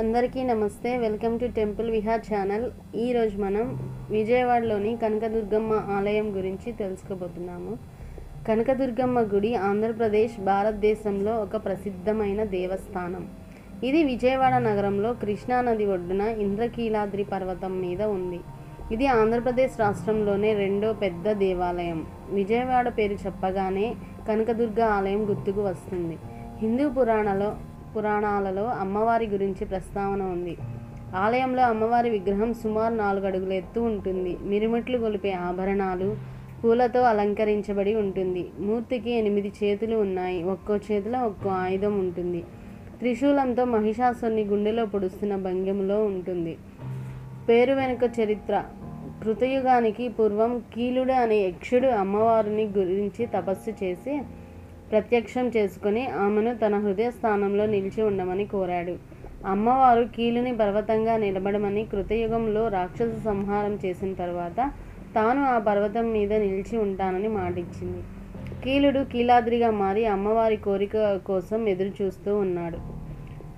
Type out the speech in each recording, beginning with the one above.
అందరికీ నమస్తే. Welcome to temple Vihar channel. ఈరోజు మనం విజయవాడలోని కనకదుర్గమ్మ ఆలయం గురించి తెలుసుకోబోతున్నాము. కనకదుర్గమ్మ గుడి ఆంధ్రప్రదేశ్ భారతదేశంలో ఒక ప్రసిద్ధమైన దేవస్థానం. ఇది విజయవాడ నగరంలో కృష్ణానది ఒడ్డున ఇంద్రకీలాద్రి పర్వతం మీద ఉంది. ఇది ఆంధ్రప్రదేశ్ రాష్ట్రంలోనే రెండో పెద్ద దేవాలయం. విజయవాడ పేరు చెప్పగానే కనకదుర్గ ఆలయం గుర్తుకు వస్తుంది. హిందూ పురాణలో పురాణాలలో అమ్మవారి గురించి ప్రస్తావన ఉంది. ఆలయంలో అమ్మవారి విగ్రహం సుమారు నాలుగు అడుగుల ఎత్తు ఉంటుంది. మిరుమిట్లు గొలిపే ఆభరణాలు పూలతో అలంకరించబడి ఉంటుంది. మూర్తికి ఎనిమిది చేతులు ఉన్నాయి. ఒక్కో చేతిలో ఒక్కో ఆయుధం ఉంటుంది. త్రిశూలంతో మహిషాసుని గుండెలో పొడుస్తున్న భంగిమలో ఉంటుంది. పేరు వెనుక చరిత్ర. కృతయుగానికి పూర్వం కీలుడు అనే యక్షుడు అమ్మవారిని గురించి తపస్సు చేసి ప్రత్యక్షం చేసుకుని ఆమెను తన హృదయ స్థానంలో నిలిచి ఉండమని కోరాడు. అమ్మవారు కీలుని పర్వతంగా నిలబడమని కృతయుగంలో రాక్షస సంహారం చేసిన తర్వాత తాను ఆ పర్వతం మీద నిలిచి ఉంటానని మాటిచ్చింది. కీలుడు కీలాద్రిగా మారి అమ్మవారి కోరిక కోసం ఎదురు చూస్తూ ఉన్నాడు.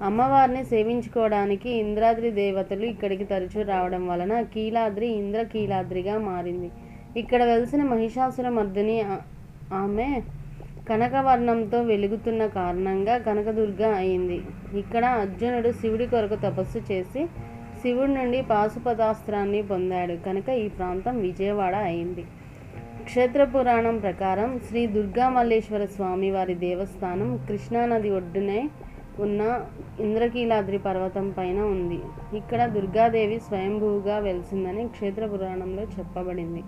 అమ్మవారిని సేవించుకోవడానికి ఇంద్రాద్రి దేవతలు ఇక్కడికి తరచూ రావడం వలన కీలాద్రి ఇంద్ర కీలాద్రిగా మారింది. ఇక్కడ వెలిసిన మహిషాసుర మర్దిని ఆమె కనకవర్ణంతో వెలుగుతున్న కారణంగా కనకదుర్గ అయింది. ఇక్కడ అర్జునుడు శివుడి కొరకు తపస్సు చేసి శివుడి నుండి పాశుపతాస్త్రాన్ని పొందాడు. కనుక ఈ ప్రాంతం విజయవాడ అయింది. క్షేత్ర పురాణం ప్రకారం శ్రీ దుర్గామల్లేశ్వర స్వామి వారి దేవస్థానం కృష్ణానది ఒడ్డునే ఉన్న ఇంద్రకీలాద్రి పర్వతం పైన ఉంది. ఇక్కడ దుర్గాదేవి స్వయంభూగా వెలిసిందని క్షేత్ర పురాణంలో చెప్పబడింది.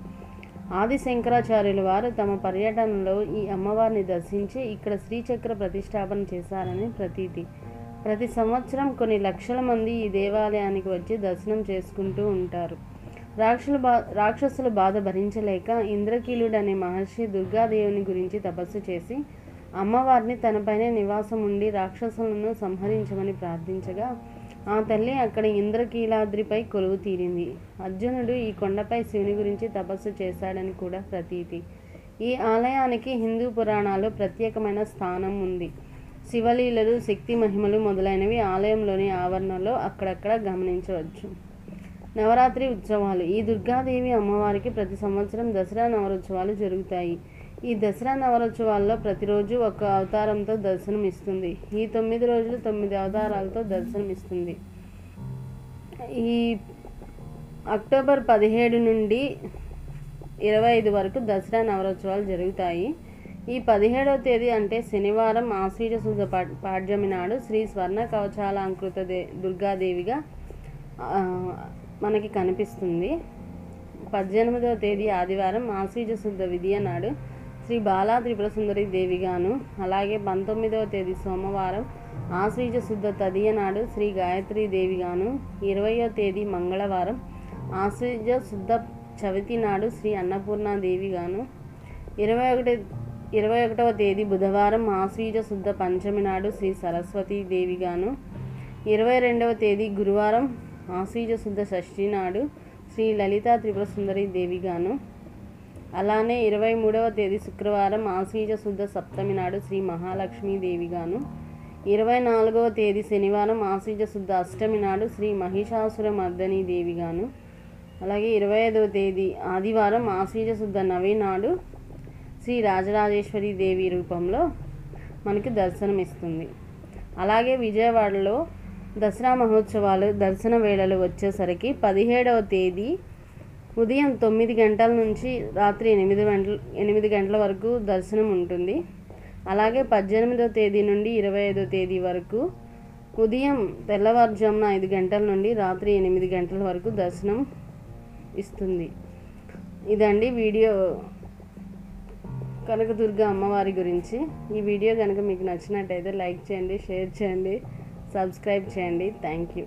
ఆది శంకరాచార్యుల వారు తమ పర్యటనలో ఈ అమ్మవారిని దర్శించి ఇక్కడ శ్రీచక్ర ప్రతిష్టాపన చేశారని ప్రతీతి. ప్రతి సంవత్సరం కొన్ని లక్షల మంది ఈ దేవాలయానికి వచ్చి దర్శనం చేసుకుంటూ ఉంటారు. రాక్షసుల బా రాక్షసుల బాధ భరించలేక ఇంద్రకీలుడు అనే మహర్షి దుర్గాదేవిని గురించి తపస్సు చేసి అమ్మవారిని తనపైనే నివాసం ఉండి రాక్షసులను సంహరించమని ప్రార్థించగా ఆ తల్లి అక్కడ ఇంద్రకీలాద్రిపై కొలువు తీరింది. అర్జునుడు ఈ కొండపై శివుని గురించి తపస్సు చేశాడని కూడా ప్రతీతి. ఈ ఆలయానికి హిందూ పురాణాలు ప్రత్యేకమైన స్థానం ఉంది. శివలీలలు శక్తి మహిమలు మొదలైనవి ఆలయంలోని ఆవరణలో అక్కడక్కడ గమనించవచ్చు. నవరాత్రి ఉత్సవాలు. ఈ దుర్గాదేవి అమ్మవారికి ప్రతి సంవత్సరం దసరా నవరోత్సవాలు జరుగుతాయి. ఈ దసరా నవరోత్సవాల్లో ప్రతిరోజు ఒక అవతారంతో దర్శనం ఇస్తుంది ఈ తొమ్మిది రోజులు తొమ్మిది అవతారాలతో దర్శనం ఇస్తుంది ఈ అక్టోబర్ పదిహేడు నుండి ఇరవై ఐదు వరకు దసరా నవరోత్సవాలు జరుగుతాయి. ఈ పదిహేడవ తేదీ అంటే శనివారం ఆశ్వీజ శుద్ధ పా- పాడ్యమి నాడు శ్రీ స్వర్ణ కవచాలంకృత దే దుర్గాదేవిగా మనకి కనిపిస్తుంది. పద్దెనిమిదవ తేదీ ఆదివారం ఆశ్వీజ శుద్ధ విధియ నాడు శ్రీ బాలా త్రిపుర సుందరి దేవిగాను. అలాగే పంతొమ్మిదవ తేదీ సోమవారం ఆశ్వీజ శుద్ధ తదియ నాడు శ్రీ గాయత్రి దేవిగాను. ఇరవయో తేదీ మంగళవారం ఆశ్వీజ శుద్ధ చవితి నాడు శ్రీ అన్నపూర్ణ దేవిగాను. ఇరవై ఒకటి ఇరవై ఒకటవ తేదీ బుధవారం ఆశ్వీజ శుద్ధ పంచమి నాడు శ్రీ సరస్వతీ దేవిగాను. ఇరవై రెండవ తేదీ గురువారం ఆశ్వీజ శుద్ధ షష్ఠి నాడు శ్రీ లలితా త్రిపుర సుందరి దేవిగాను. అలానే ఇరవై మూడవ తేదీ శుక్రవారం ఆశ్వీజ శుద్ధ సప్తమి నాడు శ్రీ మహాలక్ష్మీ దేవిగాను. ఇరవై నాలుగవ తేదీ శనివారం ఆశ్వీజ శుద్ధ అష్టమి నాడు శ్రీ మహిషాసుర మర్దని దేవిగాను. అలాగే ఇరవై ఐదవ తేదీ ఆదివారం ఆశ్వీజ శుద్ధ నవి నాడు శ్రీ రాజరాజేశ్వరి దేవి రూపంలో మనకి దర్శనమిస్తుంది. అలాగే విజయవాడలో దసరా మహోత్సవాలు దర్శన వేళలు వచ్చేసరికి పదిహేడవ తేదీ ఉదయం తొమ్మిది గంటల నుంచి రాత్రి ఎనిమిది గంటల ఎనిమిది గంటల వరకు దర్శనం ఉంటుంది. అలాగే పద్దెనిమిదో తేదీ నుండి ఇరవై ఐదో తేదీ వరకు ఉదయం తెల్లవారుజామున ఐదు గంటల నుండి రాత్రి ఎనిమిది గంటల వరకు దర్శనం ఇస్తుంది. ఇదండి వీడియో కనకదుర్గ అమ్మవారి గురించి. ఈ వీడియో కనుక మీకు నచ్చినట్టయితే లైక్ చేయండి షేర్ చేయండి సబ్స్క్రైబ్ చేయండి. Thank you.